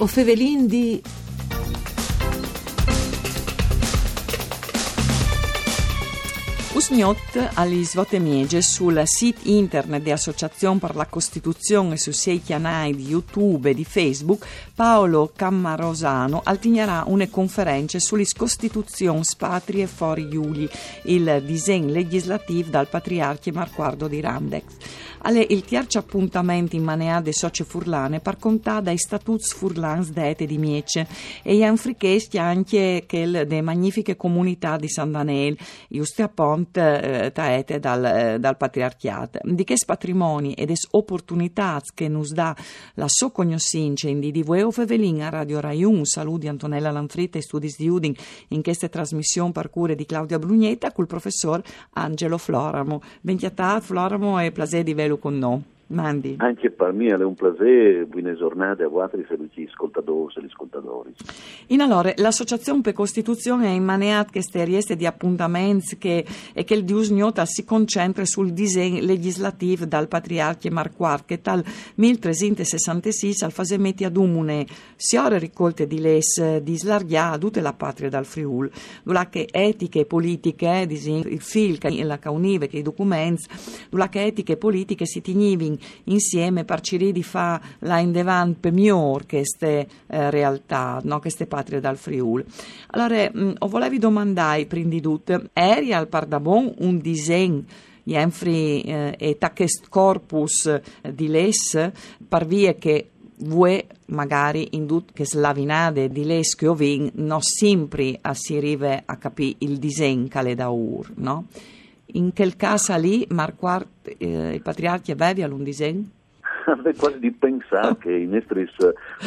O fevelin di... Usgnot agli svote miege sul sito internet dell'Associazione per la Costituzione su sei canali di YouTube e di Facebook, Paolo Cammarosano altignerà una conferenza sulle Costituzioni Patrie fuori Iuli, il disegno legislativo dal Patriarche Marquardo di Randex. Alle il terzo appuntamento in manea de socie furlane par contà dai statuts furlans dete di Miece e gli anfrichesti anche che de magnifiche comunità di San Danel, giuste appunto eh, taete dal, eh, dal patriarchiato. Di che patrimoni ed es opportunità che nos dà la so cognoscenza in di diveo fevelin a Radio Rai 1, saluti Antonella Lanfritta e studi di Udin in questa trasmissione per cure di Claudia Brugnetta col professor Angelo Floramo. Benchiatà Floramo e plasè di velo con noi. Mandi. Anche per me è un piacere, buone giornate a voi e gli ascoltatori e gli ascoltatori. In allora, l'Associazione per Costituzione è in maneat che rieste di appuntamenti che, e che il Dius Gnota si concentra sul disegno legislativo dal Patriarche Marquardt che tal 1366 al fasemetti ad umune siore ricolte di les di slarghia a tutte la patria dal Friul, dove che etiche e politiche, il fil, la caunive, che i documenti, dove che etiche e politiche si tignivin insieme per di fa la indevan per miglior queste eh, realtà, no? queste patrie dal Friul. Allora, mh, mm, volevi domandare, prima di tutto, eri al Pardabon un disegno Jenfri eh, e Takest Corpus eh, di Les, par vie che voi magari in tutte che slavinade di les che ovin non sempre si arriva a capire il disegno che le da ur, no? In quel caso lì, Marquardt, eh, i patriarchi avevano un disegno? Avevo quasi di pensare che i nostri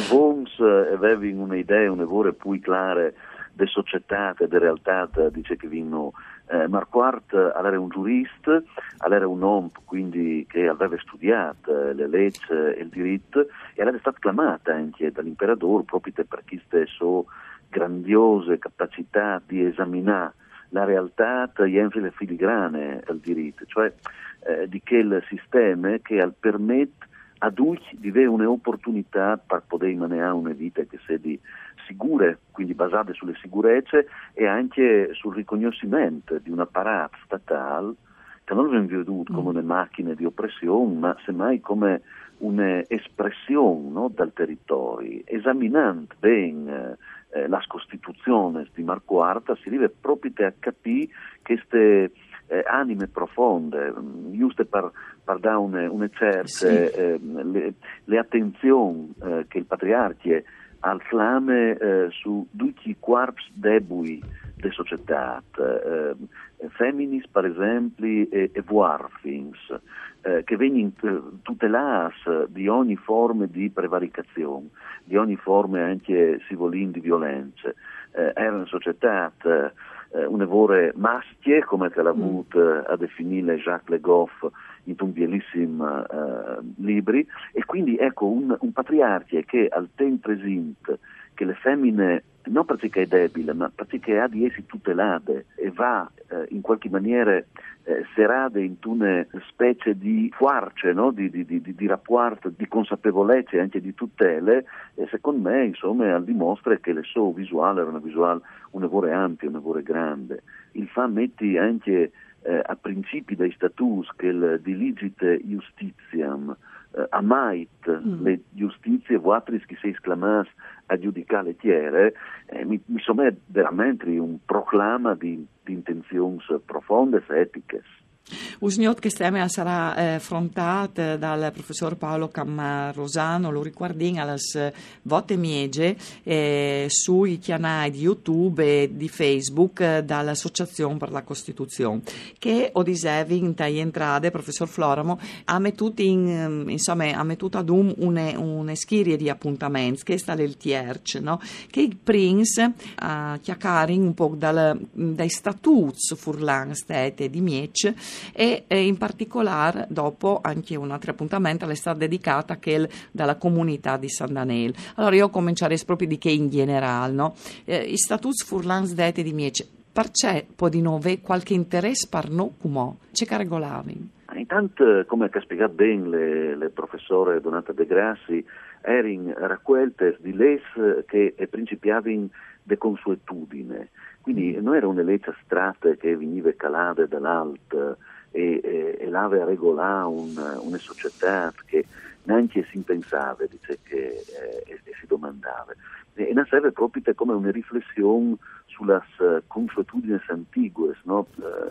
VOMS avevano un'idea, una vera più chiara delle società, delle realtà, dice che vinno eh, Marquardt era un giurista, era un uomo quindi che aveva studiato le leggi e il diritto e era stato chiamato anche dall'imperatore proprio per queste sue grandiose capacità di esaminare la realtà riempie le filigrane al diritto, cioè eh, di quel sistema che permette a tutti di avere un'opportunità per poter mantenere una vita che sia di sicure, quindi basate sulle sicurezze e anche sul riconoscimento di un apparato statale che non viene veduto come mm. una macchina di oppressione, ma semmai come un'espressione no, dal territorio, esaminando bene eh, la Costituzione di Marco Arta si arriva proprio a capire queste eh, anime profonde, mm, giuste per, per dare una, una certa sì. eh, le, le, attenzioni eh, che il patriarca al flame eh, su tutti i corpi deboli della società, eh, femminis per esempio e, e warfings, eh, che vengono tutelati di ogni forma di prevaricazione, di ogni forma anche, si volin, di violenza. Eh, era una società eh, un'evore mastie, come te l'ha avuto mm. a definire Jacques Le Goff in un bellissimo eh, libri, e quindi ecco un, un patriarca che al tempo presente che le femmine non perché è debole, ma perché ha di essi tutelate e va eh, in qualche maniera eh, serade in una specie di fuarce, no? di, di, di, di, rapporto, di consapevolezza e anche di tutele, e secondo me insomma dimostra che le sue visuali erano una visuale una vore ampia, una vore grande. Il fa metti anche eh, a principi dai status che il diligite justitiam eh, amait mm. le giustizie vuatris che si esclamas a giudicare tiere, eh, mi, mi veramente un proclama di, di intenzioni profonde e etiche. Usniot che stemme sarà eh, affrontato dal professor Paolo Cammarosano, lo riguardin alle vote miege eh, sui canali di YouTube e di Facebook eh, dall'Associazione per la Costituzione, che o dicevi in tai entrate, professor Floramo, ha mettuto in, insomma, ha mettuto ad un une, une schirie di appuntamenti, che sta il Tierc, no? che il Prince ha chiacchiato un po' dal, dai statuti furlan stete di Miec e eh, in particolare dopo anche un altro appuntamento le sta dedicata che dalla comunità di San Daniel. Allora io comincerei proprio di che in generale, no? Eh, I statuti furlans dete di Miec, perché può di nove qualche interesse per noi come? C'è regolavi? In tanto come ha spiegato bene il professore Donata De Grassi, erano raccolte di les che principiavano de consuetudine, quindi mm. non era una legge astratta che veniva calata dall'alto e, e, e l'ave a regolare un, una società che neanche si pensava, dice, che, eh, e, si domandava. E, e serve proprio come una riflessione sulle consuetudini antigue, no? Uh,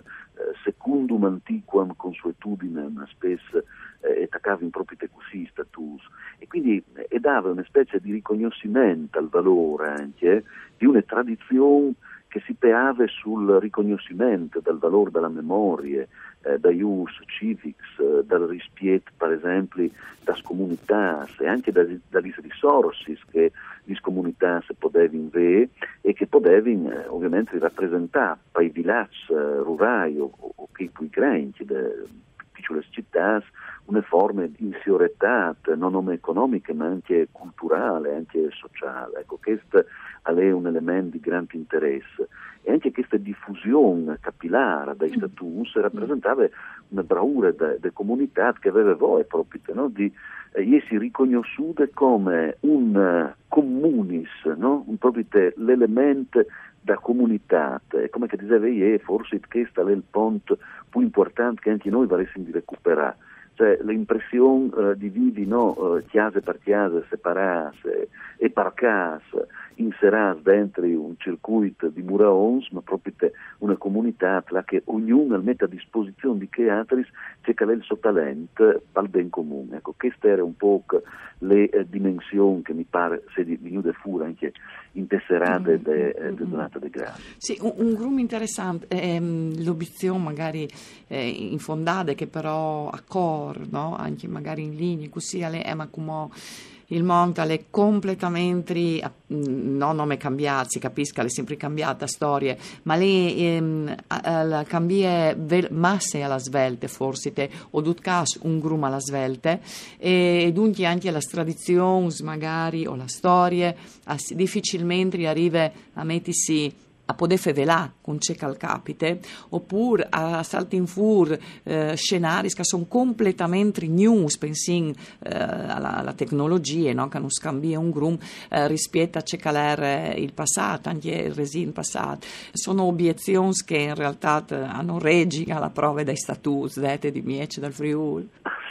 secundum antiquam consuetudinem spesso eh, attaccava in proprio così status e quindi eh, dava una specie di riconoscimento al valore anche di una tradizione che si peava sul riconoscimento del valore della memoria, eh, da ius civics, eh, dal rispetto per esempio das comunità e anche dalle risorse che le comunità potevano avere e che potevano eh, ovviamente rappresentare per i villaggi eh, rurali o, o che poi crenti piccole città una forma di insioretà non solo economica ma anche culturale, anche sociale. Ecco, questo è un elemento di grande interesse e anche questa diffusione capillare dai mm. status rappresentava una bravura delle comunità che aveva voi proprio no? di eh, essere riconosciute come un uh, communis, no? un, proprio l'elemento da comunità, come che diceva ieri, forse questo è il ponte più importante che anche noi volessimo recuperare cioè l'impressione uh, di vivi no, uh, chiase per chiase separate e per casa inserate dentro un circuito di muraons, ma proprio una comunità la che ognuno mette a disposizione di che altri c'è che il suo talento al ben comune. Ecco, queste erano un po' le eh, dimensioni che mi pare se di venude fuori anche intesserate mm, de, mm, de Donata De Grassi. Sì, un, un groom interessante, ehm, l'obiezione magari eh, infondata che però a no? anche magari in linea, così è ma come il mondo è completamente, non nome cambiato, si capisca, è sempre cambiata storia, ma lei ehm, cambia masse alla svelte, forse, te, o dut caso un grum alla svelte, e dunque anche la tradizione, magari, o la storia, difficilmente arriva a mettersi a poter fevelà con ceca al capite, oppure a salti in fur eh, scenari che sono completamente news, pensin eh, alla, alla, tecnologia, no? che non scambia un grum eh, rispetto a ceca il passato, anche il resin passato. Sono obiezioni che in realtà eh, hanno regi alla prova dei statuti di Miece dal Friuli.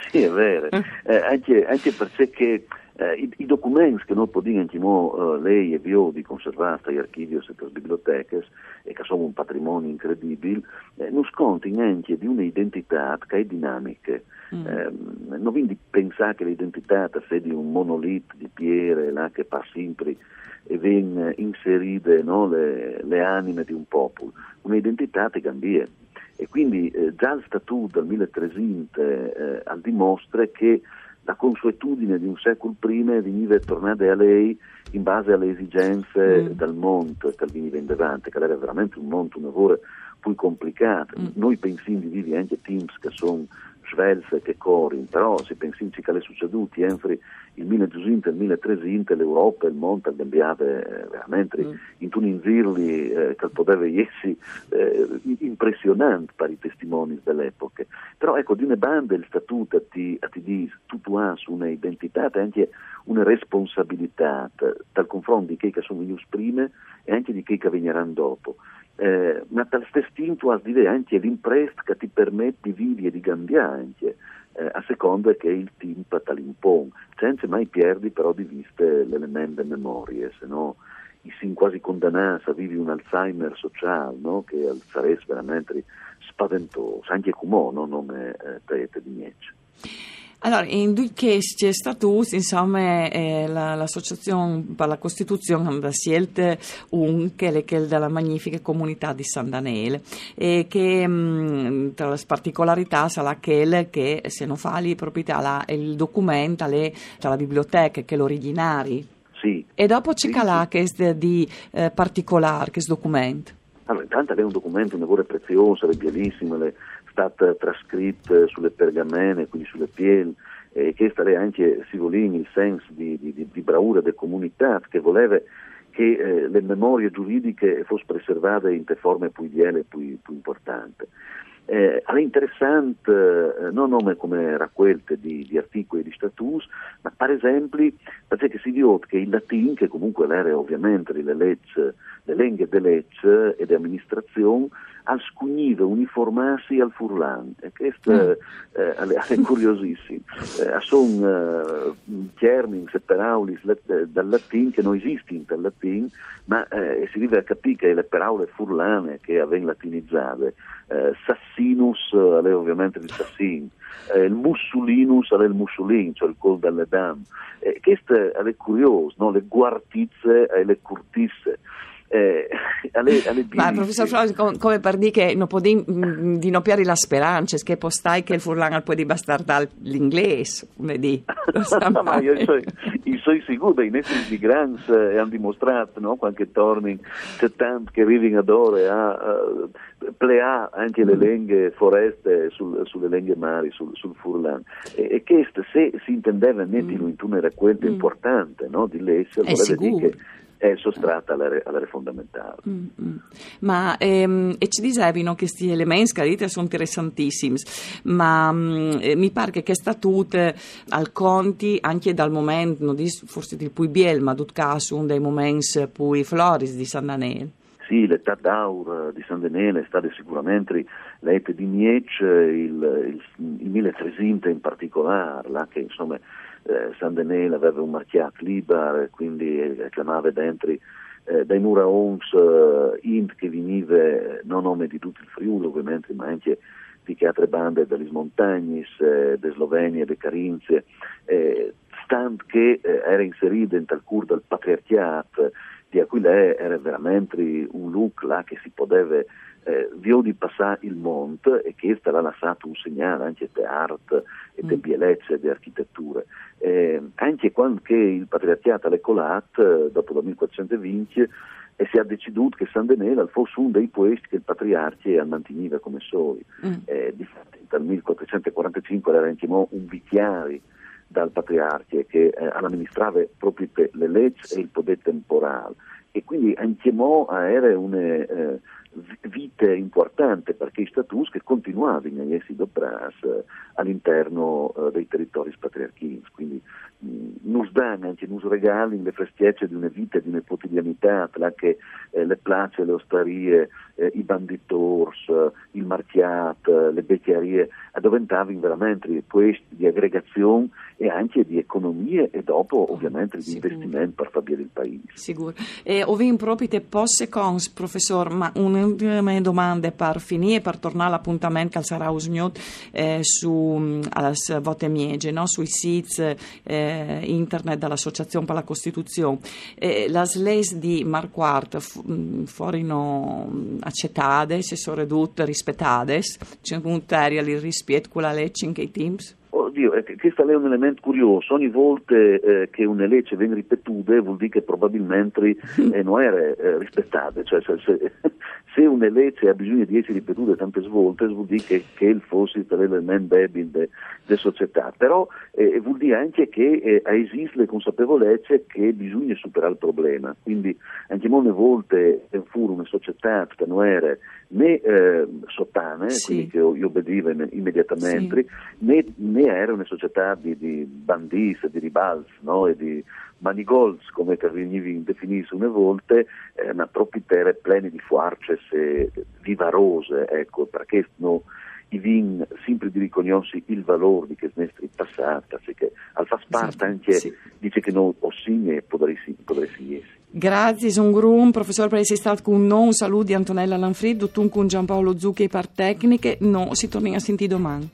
Sì, è vero, eh, anche, anche perché eh, i, i, documenti che noi possiamo eh, lei e io di conservare agli archivi e alle biblioteche e che sono un patrimonio incredibile, eh, non scontano anche di un'identità che è dinamica. Mm. Eh, non quindi pensare che l'identità sia di un monolito di pietre là, che fa sempre e viene inserite no, le, le, anime di un popolo, un'identità che cambia. E quindi eh, già il statuto del 1300 eh, dimostra che la consuetudine di un secolo prima veniva tornata a lei in base alle esigenze mm. che veniva in davanti, che era veramente un mondo, un lavoro più complicato. Mm. Noi pensiamo di vivere anche teams che sono svelse che corrono, però se pensiamo che è succeduto entro il 1200 e il 1300 l'Europa e il mondo è cambiato eh, veramente mm. in tuninzirli eh, che poteva essere eh, impressionante per i testimoni dell'epoca. Però ecco, di una banda il statuto ti, ti dice tutto ha una identità e anche una responsabilità dal confronto di chi che sono venuti prima e anche di chi che verranno dopo eh, ma tal stesso has dire anche l'impresta che ti permette di vivere e di cambiare anche, eh, a seconda che il tempo te l'impone, senza mai perdi però di vista l'elemento delle memorie, se no si quasi condannati a vivere un Alzheimer sociale, no? che sarebbe veramente spaventoso, anche come no? non è eh, di niente. Allora, in due questi statuti, insomma, eh, la, l'associazione per la Costituzione ha scelto un che è della magnifica comunità di San Daniele e che mh, mm, tra le particolarità sarà quella che se non fa lì proprietà la, il documento è tra la biblioteca che è l'originari. Sì. E dopo c'è sì, calà sì. che è di eh, particolare, questo documento. Allora, intanto è un documento, un lavoro prezioso, è bellissimo, le stata trascritta sulle pergamene, quindi sulle piel, e che è anche Sivolini il senso di, di, di bravura della comunità che voleva che eh, le memorie giuridiche fossero preservate in te forme più ideali e più, più importanti. Eh, è interessante eh, non come raccolte di, di articoli di status, ma per esempio perché si vede che il latino, che comunque l'era ovviamente le leggi, le lingue delle leggi e di amministrazione, al scugnive uniformarsi al furlan e questo mm. eh, è curiosissimo eh, sono eh, termini separaulis dal latino che non esistono dal latino ma eh, si deve capire che le parole furlane che avvengono latinizzate eh, sassinus è ovviamente il sassin eh, il mussulinus è il mussulin cioè il col dalle dame eh, questo è curioso no? le guartizze e le curtisse eh, alle, alle Ma professor Flores, com, come per dire che non può di, mm, di non piare la speranza, che postai che il furlan può di bastardare l'inglese, come di. no, ma io sono, io sono sicuro, i nostri migranti eh, hanno dimostrato, no, qualche torni, c'è tanto che vivono ad ore a uh, plea anche le lingue foreste sul, sulle lingue mari, sul, sul furlan. E, e questo, se si intendeva metterlo mm. in una raccolta mm. importante no, di lesse, vorrebbe dire che è sottratta all'area, all'area fondamentale. Mm-hmm. Ma ehm, e ci dicevi no, che questi elementi che sono interessantissimi, ma mm, eh, mi pare che questa tutte al conti anche dal momento, non forse di più biel, ma tutto caso un dei momenti più floris di San Daniele. Sì, l'età d'aur di San Daniele è stata sicuramente l'età di Miec, il, il, il 1300 in particolare, là, che insomma eh, San Denel aveva un marchiato libero, quindi eh, chiamava dentro eh, dai muraons eh, int che veniva non nome di tutto il Friuli ovviamente, ma anche di altre bande delle montagne, eh, de Slovenia, de Carinzie, eh, stand che eh, era inserito in tal cur del patriarchiato, di Aquilè era veramente un look là che si poteva eh, di passare il monte e che l'ha lasciato un segnale anche di arte e di mm. bellezza e di architettura. Eh, anche quando il patriarcato è colato, dopo il 1420, e si è deciso che San Denela fosse uno dei posti che il patriarca manteneva come suoi. Mm. Eh, difatti, dal 1445 era anche un viziari dal patriarca che eh, amministrava proprio le leggi e il potere temporale. E quindi anche mo era una eh, vite importante perché i status che continuavano a essere eh, all'interno eh, dei territori patriarchini, quindi nos danno anche nos regalano le festiette di una vita, di una quotidianità, anche eh, le place, le osterie, eh, i banditors, il marchiat, le becchiarie, diventavano veramente questi di aggregazione e anche di economie e dopo ovviamente di Sicuro. investimento per far bene il paese. Sicuro. E proprio te posse cons, professor, ma un'ultima domanda per finire, per tornare all'appuntamento che sarà usgnot eh, su mm, alle vote miege, no? sui siti eh, eh, internet dall'Associazione per la Costituzione. Eh, le leggi di Marquardt fu, furono mm, accettate, si sono ridotte, rispettate, c'è un teria il rispetto con la legge in che teams? Oddio, questo è un elemento curioso. Ogni volta eh, che una legge viene ripetuta vuol dire che probabilmente eh, non era eh, rispettata. Cioè, se, se, se, una legge ha bisogno di essere ripetuta tante volte vuol dire che, che il fosse l'elemento debole della società. Però eh, vuol dire anche che eh, esiste la consapevolezza che bisogna superare il problema. Quindi anche molte volte eh, fu una società che non era né eh, sottane, sì. quindi che obbediva immediatamente, sì. né, né, era una società di, di bandis, di ribals no? e di manigols, come venivi definito una volta, ma proprio per pleni di fuarces e vivarose, ecco, perché no, i vin sempre di riconoscere il valore di questi nostri passati, che al fa parte anche sì. dice che non ossigna potresti, potresti essere. Grazie, sono Grum, professore per essere stato con noi, un saluto di Antonella Lanfrid, tutto con Giampaolo Zucchi per tecniche, no, si torna a sentire domani.